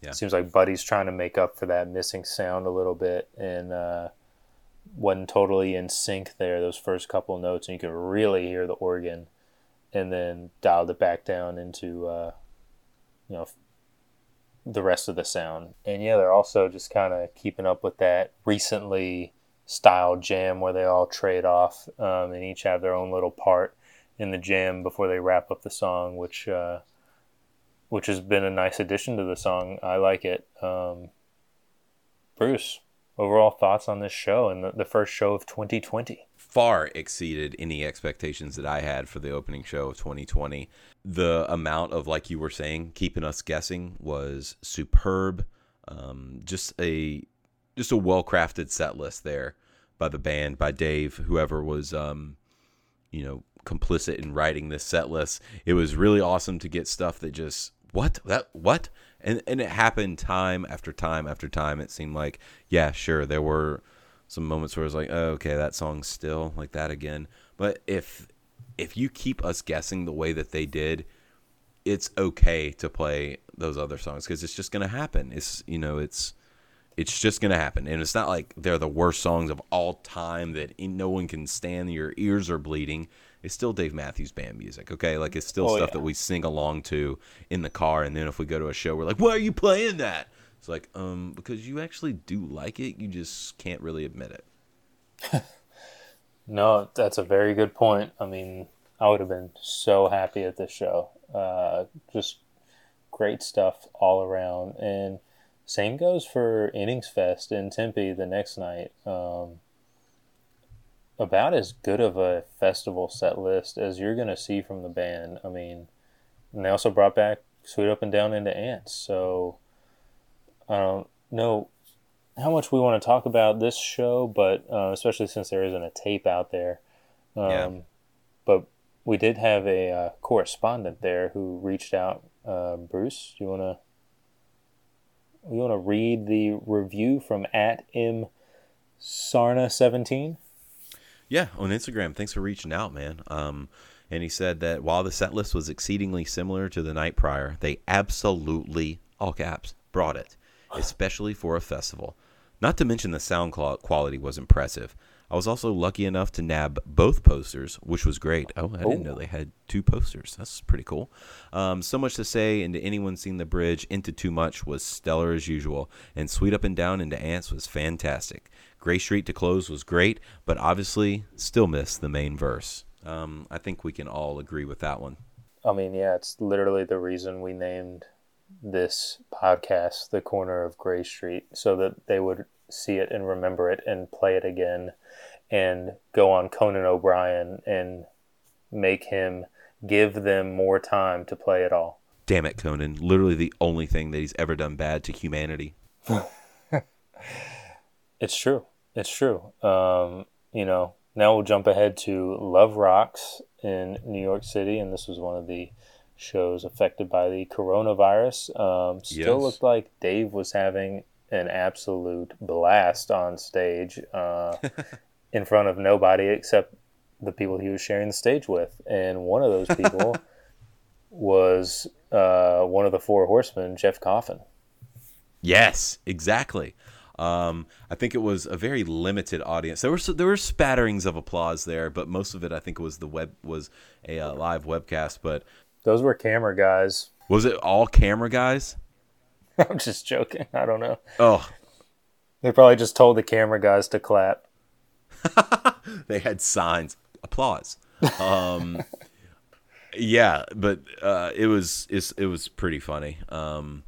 yeah. it seems like Buddy's trying to make up for that missing sound a little bit, and uh, wasn't totally in sync there those first couple notes, and you could really hear the organ, and then dialed it back down into uh, you know the rest of the sound. And yeah, they're also just kind of keeping up with that recently style jam where they all trade off um, and each have their own little part in the jam before they wrap up the song, which uh, which has been a nice addition to the song. I like it. Um, Bruce, overall thoughts on this show and the, the first show of 2020? Far exceeded any expectations that I had for the opening show of 2020. The amount of, like you were saying, keeping us guessing was superb. Um, just a just a well crafted set list there by the band, by Dave, whoever was, um, you know, complicit in writing this set list. It was really awesome to get stuff that just what that what and and it happened time after time after time. It seemed like yeah, sure, there were some moments where it's like, oh, okay, that song's still like that again. But if if you keep us guessing the way that they did, it's okay to play those other songs because it's just gonna happen. It's you know it's it's just gonna happen, and it's not like they're the worst songs of all time that no one can stand. Your ears are bleeding it's still Dave Matthews Band music. Okay, like it's still oh, stuff yeah. that we sing along to in the car, and then if we go to a show, we're like, "Why are you playing that?" It's like, um, because you actually do like it, you just can't really admit it. no, that's a very good point. I mean, I would have been so happy at this show. Uh, just great stuff all around, and same goes for Innings Fest in Tempe the next night. Um, about as good of a festival set list as you're going to see from the band. I mean, and they also brought back Sweet Up and Down into Ants. So I don't know how much we want to talk about this show, but uh, especially since there isn't a tape out there. Um, yeah. But we did have a uh, correspondent there who reached out. Uh, Bruce, do you want to? You want to read the review from at m sarna seventeen? Yeah, on Instagram. Thanks for reaching out, man. Um, and he said that while the set list was exceedingly similar to the night prior, they absolutely, all caps, brought it, especially for a festival. Not to mention the sound quality was impressive. I was also lucky enough to nab both posters, which was great. Oh, I didn't know they had two posters. That's pretty cool. Um, so much to say, and to anyone seen the bridge, Into Too Much was stellar as usual, and Sweet Up and Down into Ants was fantastic. Gray Street to Close was great, but obviously still missed the main verse. Um, I think we can all agree with that one. I mean, yeah, it's literally the reason we named this podcast The Corner of Gray Street so that they would see it and remember it and play it again and go on Conan O'Brien and make him give them more time to play it all. Damn it, Conan. Literally the only thing that he's ever done bad to humanity. it's true. It's true. Um, you know, now we'll jump ahead to Love Rocks in New York City, and this was one of the shows affected by the coronavirus. Um, still yes. looked like Dave was having an absolute blast on stage. Uh, in front of nobody except the people he was sharing the stage with. And one of those people was uh, one of the four horsemen, Jeff Coffin. Yes, exactly. Um, I think it was a very limited audience. There were there were spatterings of applause there, but most of it I think was the web was a uh, live webcast. But those were camera guys. Was it all camera guys? I'm just joking. I don't know. Oh, they probably just told the camera guys to clap. they had signs, applause. Um, yeah, but uh, it was it was pretty funny. Um,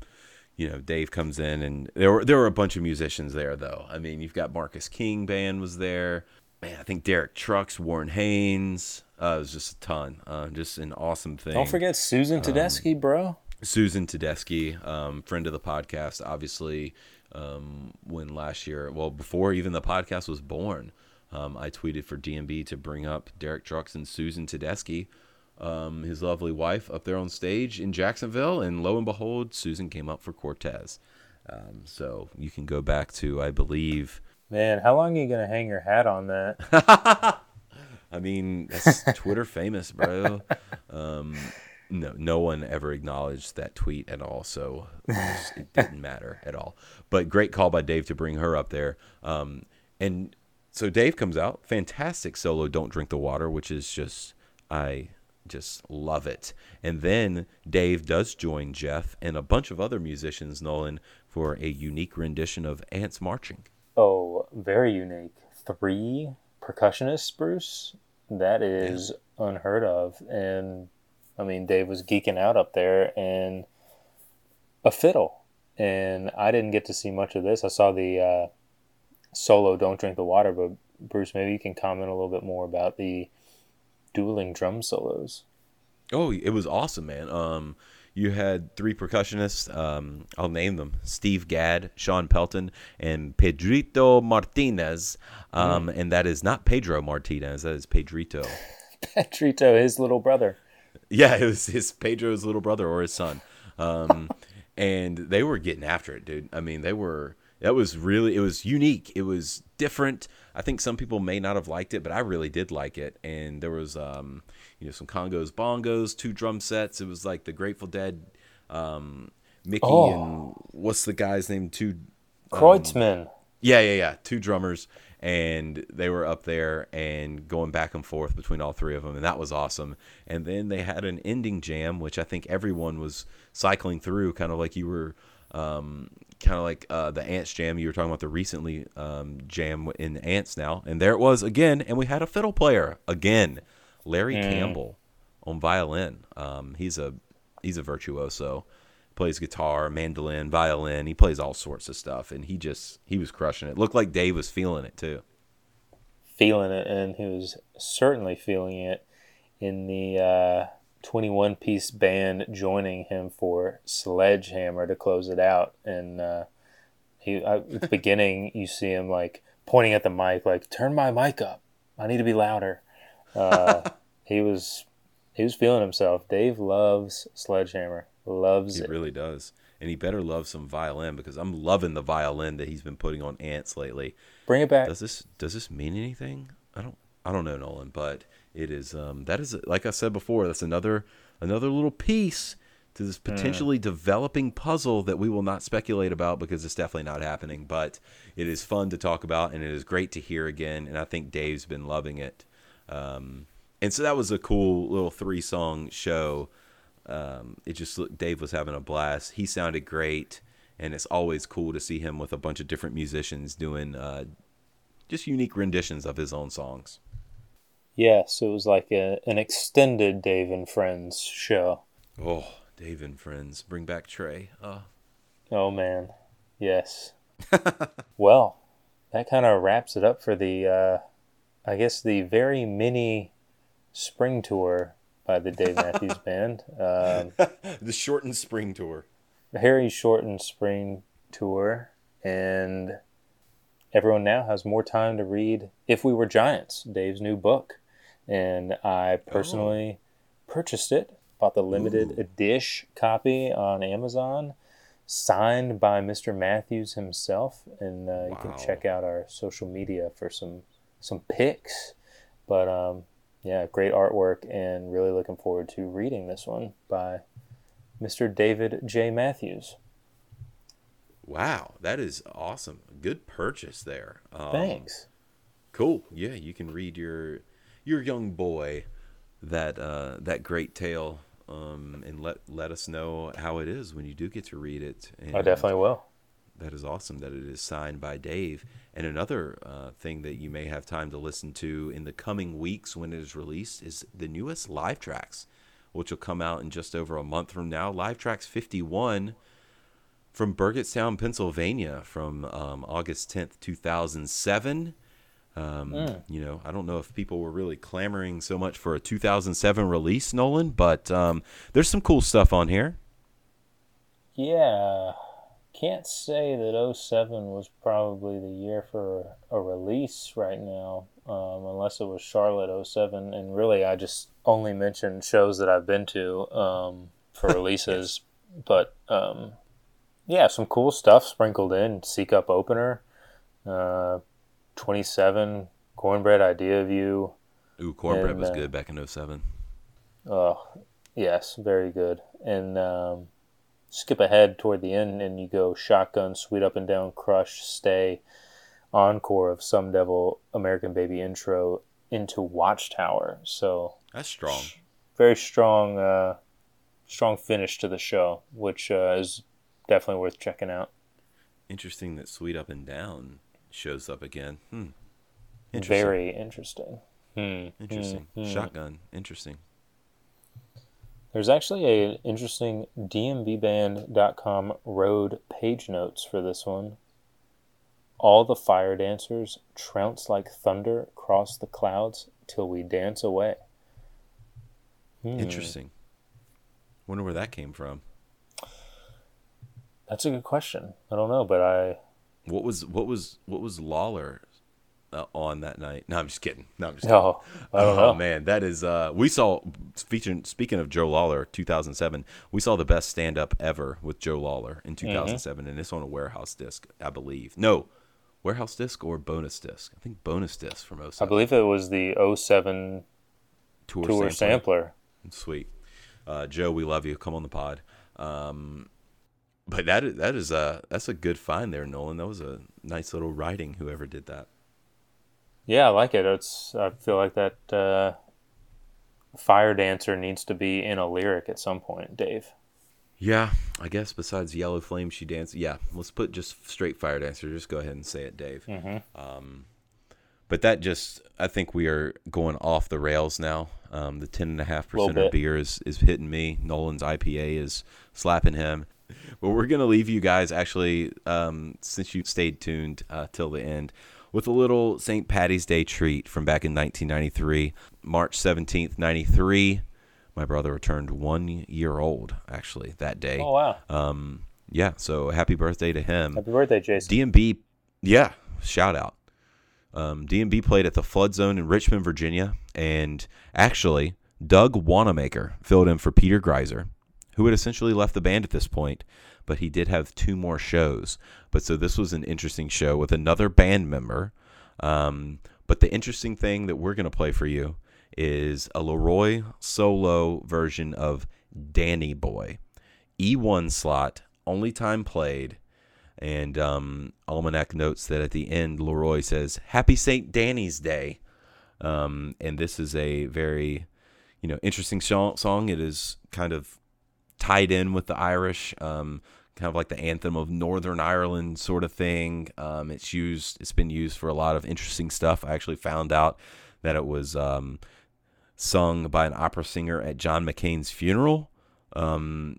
you know, Dave comes in, and there were there were a bunch of musicians there, though. I mean, you've got Marcus King band was there. Man, I think Derek Trucks, Warren Haynes. Uh, it was just a ton. Uh, just an awesome thing. Don't forget Susan Tedeschi, um, bro. Susan Tedeschi, um, friend of the podcast, obviously. Um, when last year, well, before even the podcast was born, um, I tweeted for DMB to bring up Derek Trucks and Susan Tedeschi, um, his lovely wife, up there on stage in Jacksonville, and lo and behold, Susan came up for Cortez. Um, so you can go back to, I believe. Man, how long are you gonna hang your hat on that? I mean, that's Twitter famous, bro. Um, no, no one ever acknowledged that tweet at all, so it didn't matter at all. But great call by Dave to bring her up there. Um, and so Dave comes out, fantastic solo "Don't Drink the Water," which is just I just love it. And then Dave does join Jeff and a bunch of other musicians, Nolan, for a unique rendition of Ants Marching. Oh, very unique. Three percussionists, Bruce. That is yeah. unheard of. And I mean, Dave was geeking out up there and a fiddle. And I didn't get to see much of this. I saw the uh, solo Don't Drink the Water, but Bruce, maybe you can comment a little bit more about the dueling drum solos. Oh, it was awesome, man. Um, you had three percussionists. Um, I'll name them: Steve Gadd, Shawn Pelton, and Pedrito Martinez. Um, mm. And that is not Pedro Martinez. That is Pedrito. Pedrito, his little brother. Yeah, it was his Pedro's little brother or his son. Um, and they were getting after it, dude. I mean, they were. That was really. It was unique. It was different. I think some people may not have liked it, but I really did like it. And there was, um, you know, some congos, bongos, two drum sets. It was like the Grateful Dead, um, Mickey oh. and what's the guy's name? Two um, Kreutzmann. Yeah, yeah, yeah. Two drummers, and they were up there and going back and forth between all three of them, and that was awesome. And then they had an ending jam, which I think everyone was cycling through, kind of like you were um, kind of like uh, the Ants Jam. You were talking about the recently um, jam in Ants now, and there it was again. And we had a fiddle player again, Larry mm. Campbell on violin. Um, he's a he's a virtuoso. Plays guitar, mandolin, violin. He plays all sorts of stuff, and he just he was crushing it. Looked like Dave was feeling it too. Feeling it, and he was certainly feeling it in the. Uh 21 piece band joining him for Sledgehammer to close it out. And uh, he uh, at the beginning, you see him like pointing at the mic, like, turn my mic up. I need to be louder. Uh, he was he was feeling himself. Dave loves Sledgehammer. Loves he it. He really does. And he better love some violin because I'm loving the violin that he's been putting on ants lately. Bring it back. Does this does this mean anything? I don't I don't know, Nolan, but it is um, that is like I said before. That's another another little piece to this hmm. potentially mm. developing puzzle that we will not speculate about because it's definitely not happening. But it is fun to talk about, and it is great to hear again. And I think Dave's been loving it. Um, and so that was a cool little three song show. Um, it just looked, Dave was having a blast. He sounded great, and it's always cool to see him with a bunch of different musicians doing uh, just unique renditions of his own songs. Yes, it was like a, an extended Dave and Friends show. Oh, Dave and Friends, bring back Trey. Uh. Oh man, yes. well, that kind of wraps it up for the, uh, I guess, the very mini spring tour by the Dave Matthews Band. Um, the shortened spring tour. Very shortened spring tour, and everyone now has more time to read If We Were Giants, Dave's new book and I personally oh. purchased it. Bought the limited Ooh. edition copy on Amazon, signed by Mr. Matthews himself, and uh, wow. you can check out our social media for some some pics. But um, yeah, great artwork, and really looking forward to reading this one by Mr. David J. Matthews. Wow, that is awesome. Good purchase there. Um, Thanks. Cool. Yeah, you can read your your young boy that uh, that great tale um, and let let us know how it is when you do get to read it. And I definitely will. That is awesome that it is signed by Dave. And another uh, thing that you may have time to listen to in the coming weeks when it is released is the newest live tracks, which will come out in just over a month from now. Live tracks 51 from Burgettstown, Pennsylvania, from um, August 10th, 2007. Um, mm. You know, I don't know if people were really clamoring so much for a 2007 release, Nolan, but um, there's some cool stuff on here. Yeah, can't say that 07 was probably the year for a release right now, um, unless it was Charlotte 07. And really, I just only mentioned shows that I've been to um, for releases. yes. But um, yeah, some cool stuff sprinkled in. Seek Up opener. Uh, 27, Cornbread Idea of You. Ooh, Cornbread and, was uh, good back in 07. Oh, yes, very good. And um, skip ahead toward the end and you go Shotgun, Sweet Up and Down, Crush, Stay, Encore of Some Devil, American Baby intro into Watchtower. So that's strong. very strong, uh, strong finish to the show, which uh, is definitely worth checking out. Interesting that Sweet Up and Down shows up again. Hmm. Interesting. Very interesting. Hmm. Interesting. Hmm. Hmm. Shotgun. Interesting. There's actually a interesting dmband.com road page notes for this one. All the fire dancers trounce like thunder across the clouds till we dance away. Hmm. Interesting. Wonder where that came from. That's a good question. I don't know, but I. What was what was what was Lawler uh, on that night? No, I'm just kidding. No, I'm just kidding. No, I don't oh, know. man, that is. Uh, we saw featuring. Speaking of Joe Lawler, 2007, we saw the best stand up ever with Joe Lawler in 2007, mm-hmm. and it's on a warehouse disc, I believe. No, warehouse disc or bonus disc. I think bonus disc from 07. I believe it was the 07 tour, tour sampler. sampler. Sweet, uh, Joe. We love you. Come on the pod. Um, but that that is a that's a good find there, Nolan. That was a nice little writing. Whoever did that. Yeah, I like it. It's I feel like that uh, fire dancer needs to be in a lyric at some point, Dave. Yeah, I guess besides Yellow Flame, she danced. Yeah, let's put just straight fire dancer. Just go ahead and say it, Dave. Mm-hmm. Um, but that just, I think we are going off the rails now. Um, the ten and a half percent of beer is is hitting me. Nolan's IPA is slapping him. But we're gonna leave you guys actually, um, since you stayed tuned uh, till the end, with a little St. Patty's Day treat from back in 1993, March 17th, 93. My brother returned one year old actually that day. Oh wow! Um, yeah, so happy birthday to him. Happy birthday, Jason. DMB, yeah, shout out. Um, DMB played at the Flood Zone in Richmond, Virginia, and actually Doug Wanamaker filled in for Peter Griesar who had essentially left the band at this point, but he did have two more shows. But so this was an interesting show with another band member. Um, but the interesting thing that we're going to play for you is a LeRoi solo version of Danny Boy. E1 slot, only time played. And um, Almanac notes that at the end, LeRoi says, Happy St. Danny's Day. Um, and this is a very, you know, interesting song. It is kind of tied in with the Irish, um, kind of like the anthem of Northern Ireland sort of thing. Um, it's used, it's been used for a lot of interesting stuff. I actually found out that it was um, sung by an opera singer at John McCain's funeral. Um,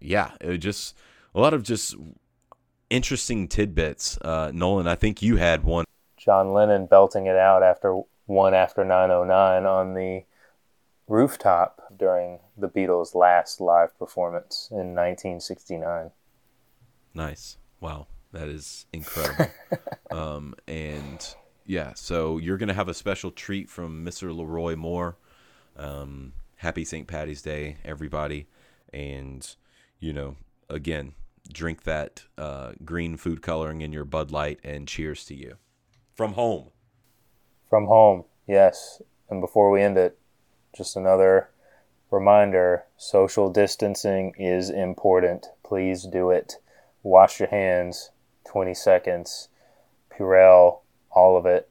yeah, it just a lot of just interesting tidbits. Uh, Nolan, I think you had one. John Lennon belting it out after one after 909 on the rooftop during the Beatles' last live performance in 1969. Nice. Wow. That is incredible. um, and yeah, so you're going to have a special treat from Mr. LeRoi Moore. Um, happy St. Patty's Day, everybody. And, you know, again, drink that uh, green food coloring in your Bud Light and cheers to you. From home. From home, yes. And before we end it, just another reminder social distancing is important. Please do it. Wash your hands 20 seconds. Purell, all of it.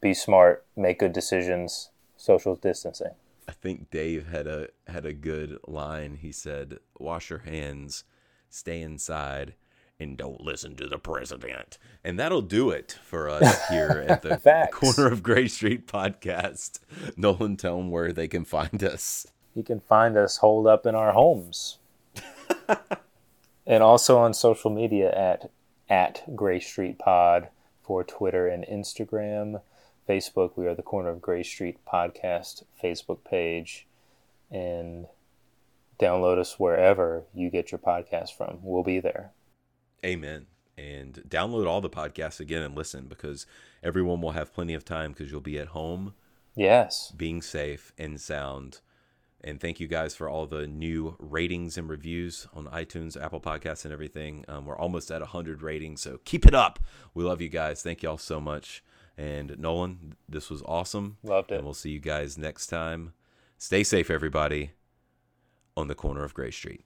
Be smart, make good decisions. Social distancing. I think Dave had a had a good line. He said, "Wash your hands, stay inside, and don't listen to the president. And that'll do it for us here at the corner of Gray Street podcast. Nolan, tell them where they can find us. You can find us holed up in our homes. and also on social media at at Gray Street Pod for Twitter and Instagram. Facebook, we are the Corner of Gray Street Podcast Facebook page. And download us wherever you get your podcast from. We'll be there. Amen. And download all the podcasts again and listen because everyone will have plenty of time because you'll be at home. Yes. Being safe and sound. And thank you guys for all the new ratings and reviews on iTunes, Apple Podcasts, and everything. Um, we're almost at 100 ratings, so keep it up. We love you guys. Thank you all so much. And Nolan, this was awesome. Loved it. And we'll see you guys next time. Stay safe, everybody, on the corner of Gray Street.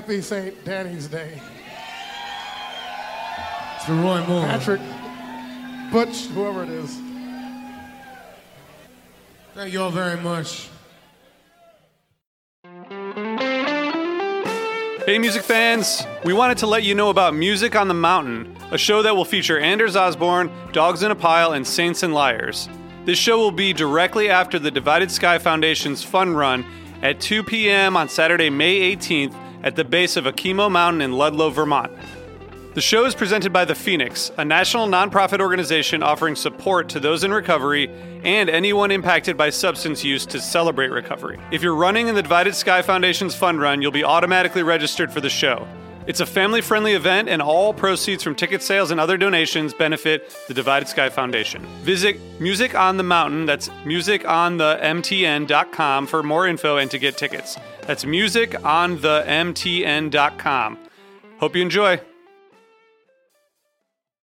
Happy St. Danny's Day. It's for Roy Moore. Patrick, Butch, whoever it is. Thank you all very much. Hey, music fans! We wanted to let you know about Music on the Mountain, a show that will feature Anders Osborne, Dogs in a Pile, and Saints and Liars. This show will be directly after the Divided Sky Foundation's Fun Run at 2 p.m. on Saturday, May 18th at the base of Okemo Mountain in Ludlow, Vermont. The show is presented by The Phoenix, a national nonprofit organization offering support to those in recovery and anyone impacted by substance use to celebrate recovery. If you're running in the Divided Sky Foundation's fund run, you'll be automatically registered for the show. It's a family friendly event, and all proceeds from ticket sales and other donations benefit the Divided Sky Foundation. Visit Music on the Mountain, that's musiconthemtn.com for more info and to get tickets. That's music on the musiconthemtn.com. Hope you enjoy.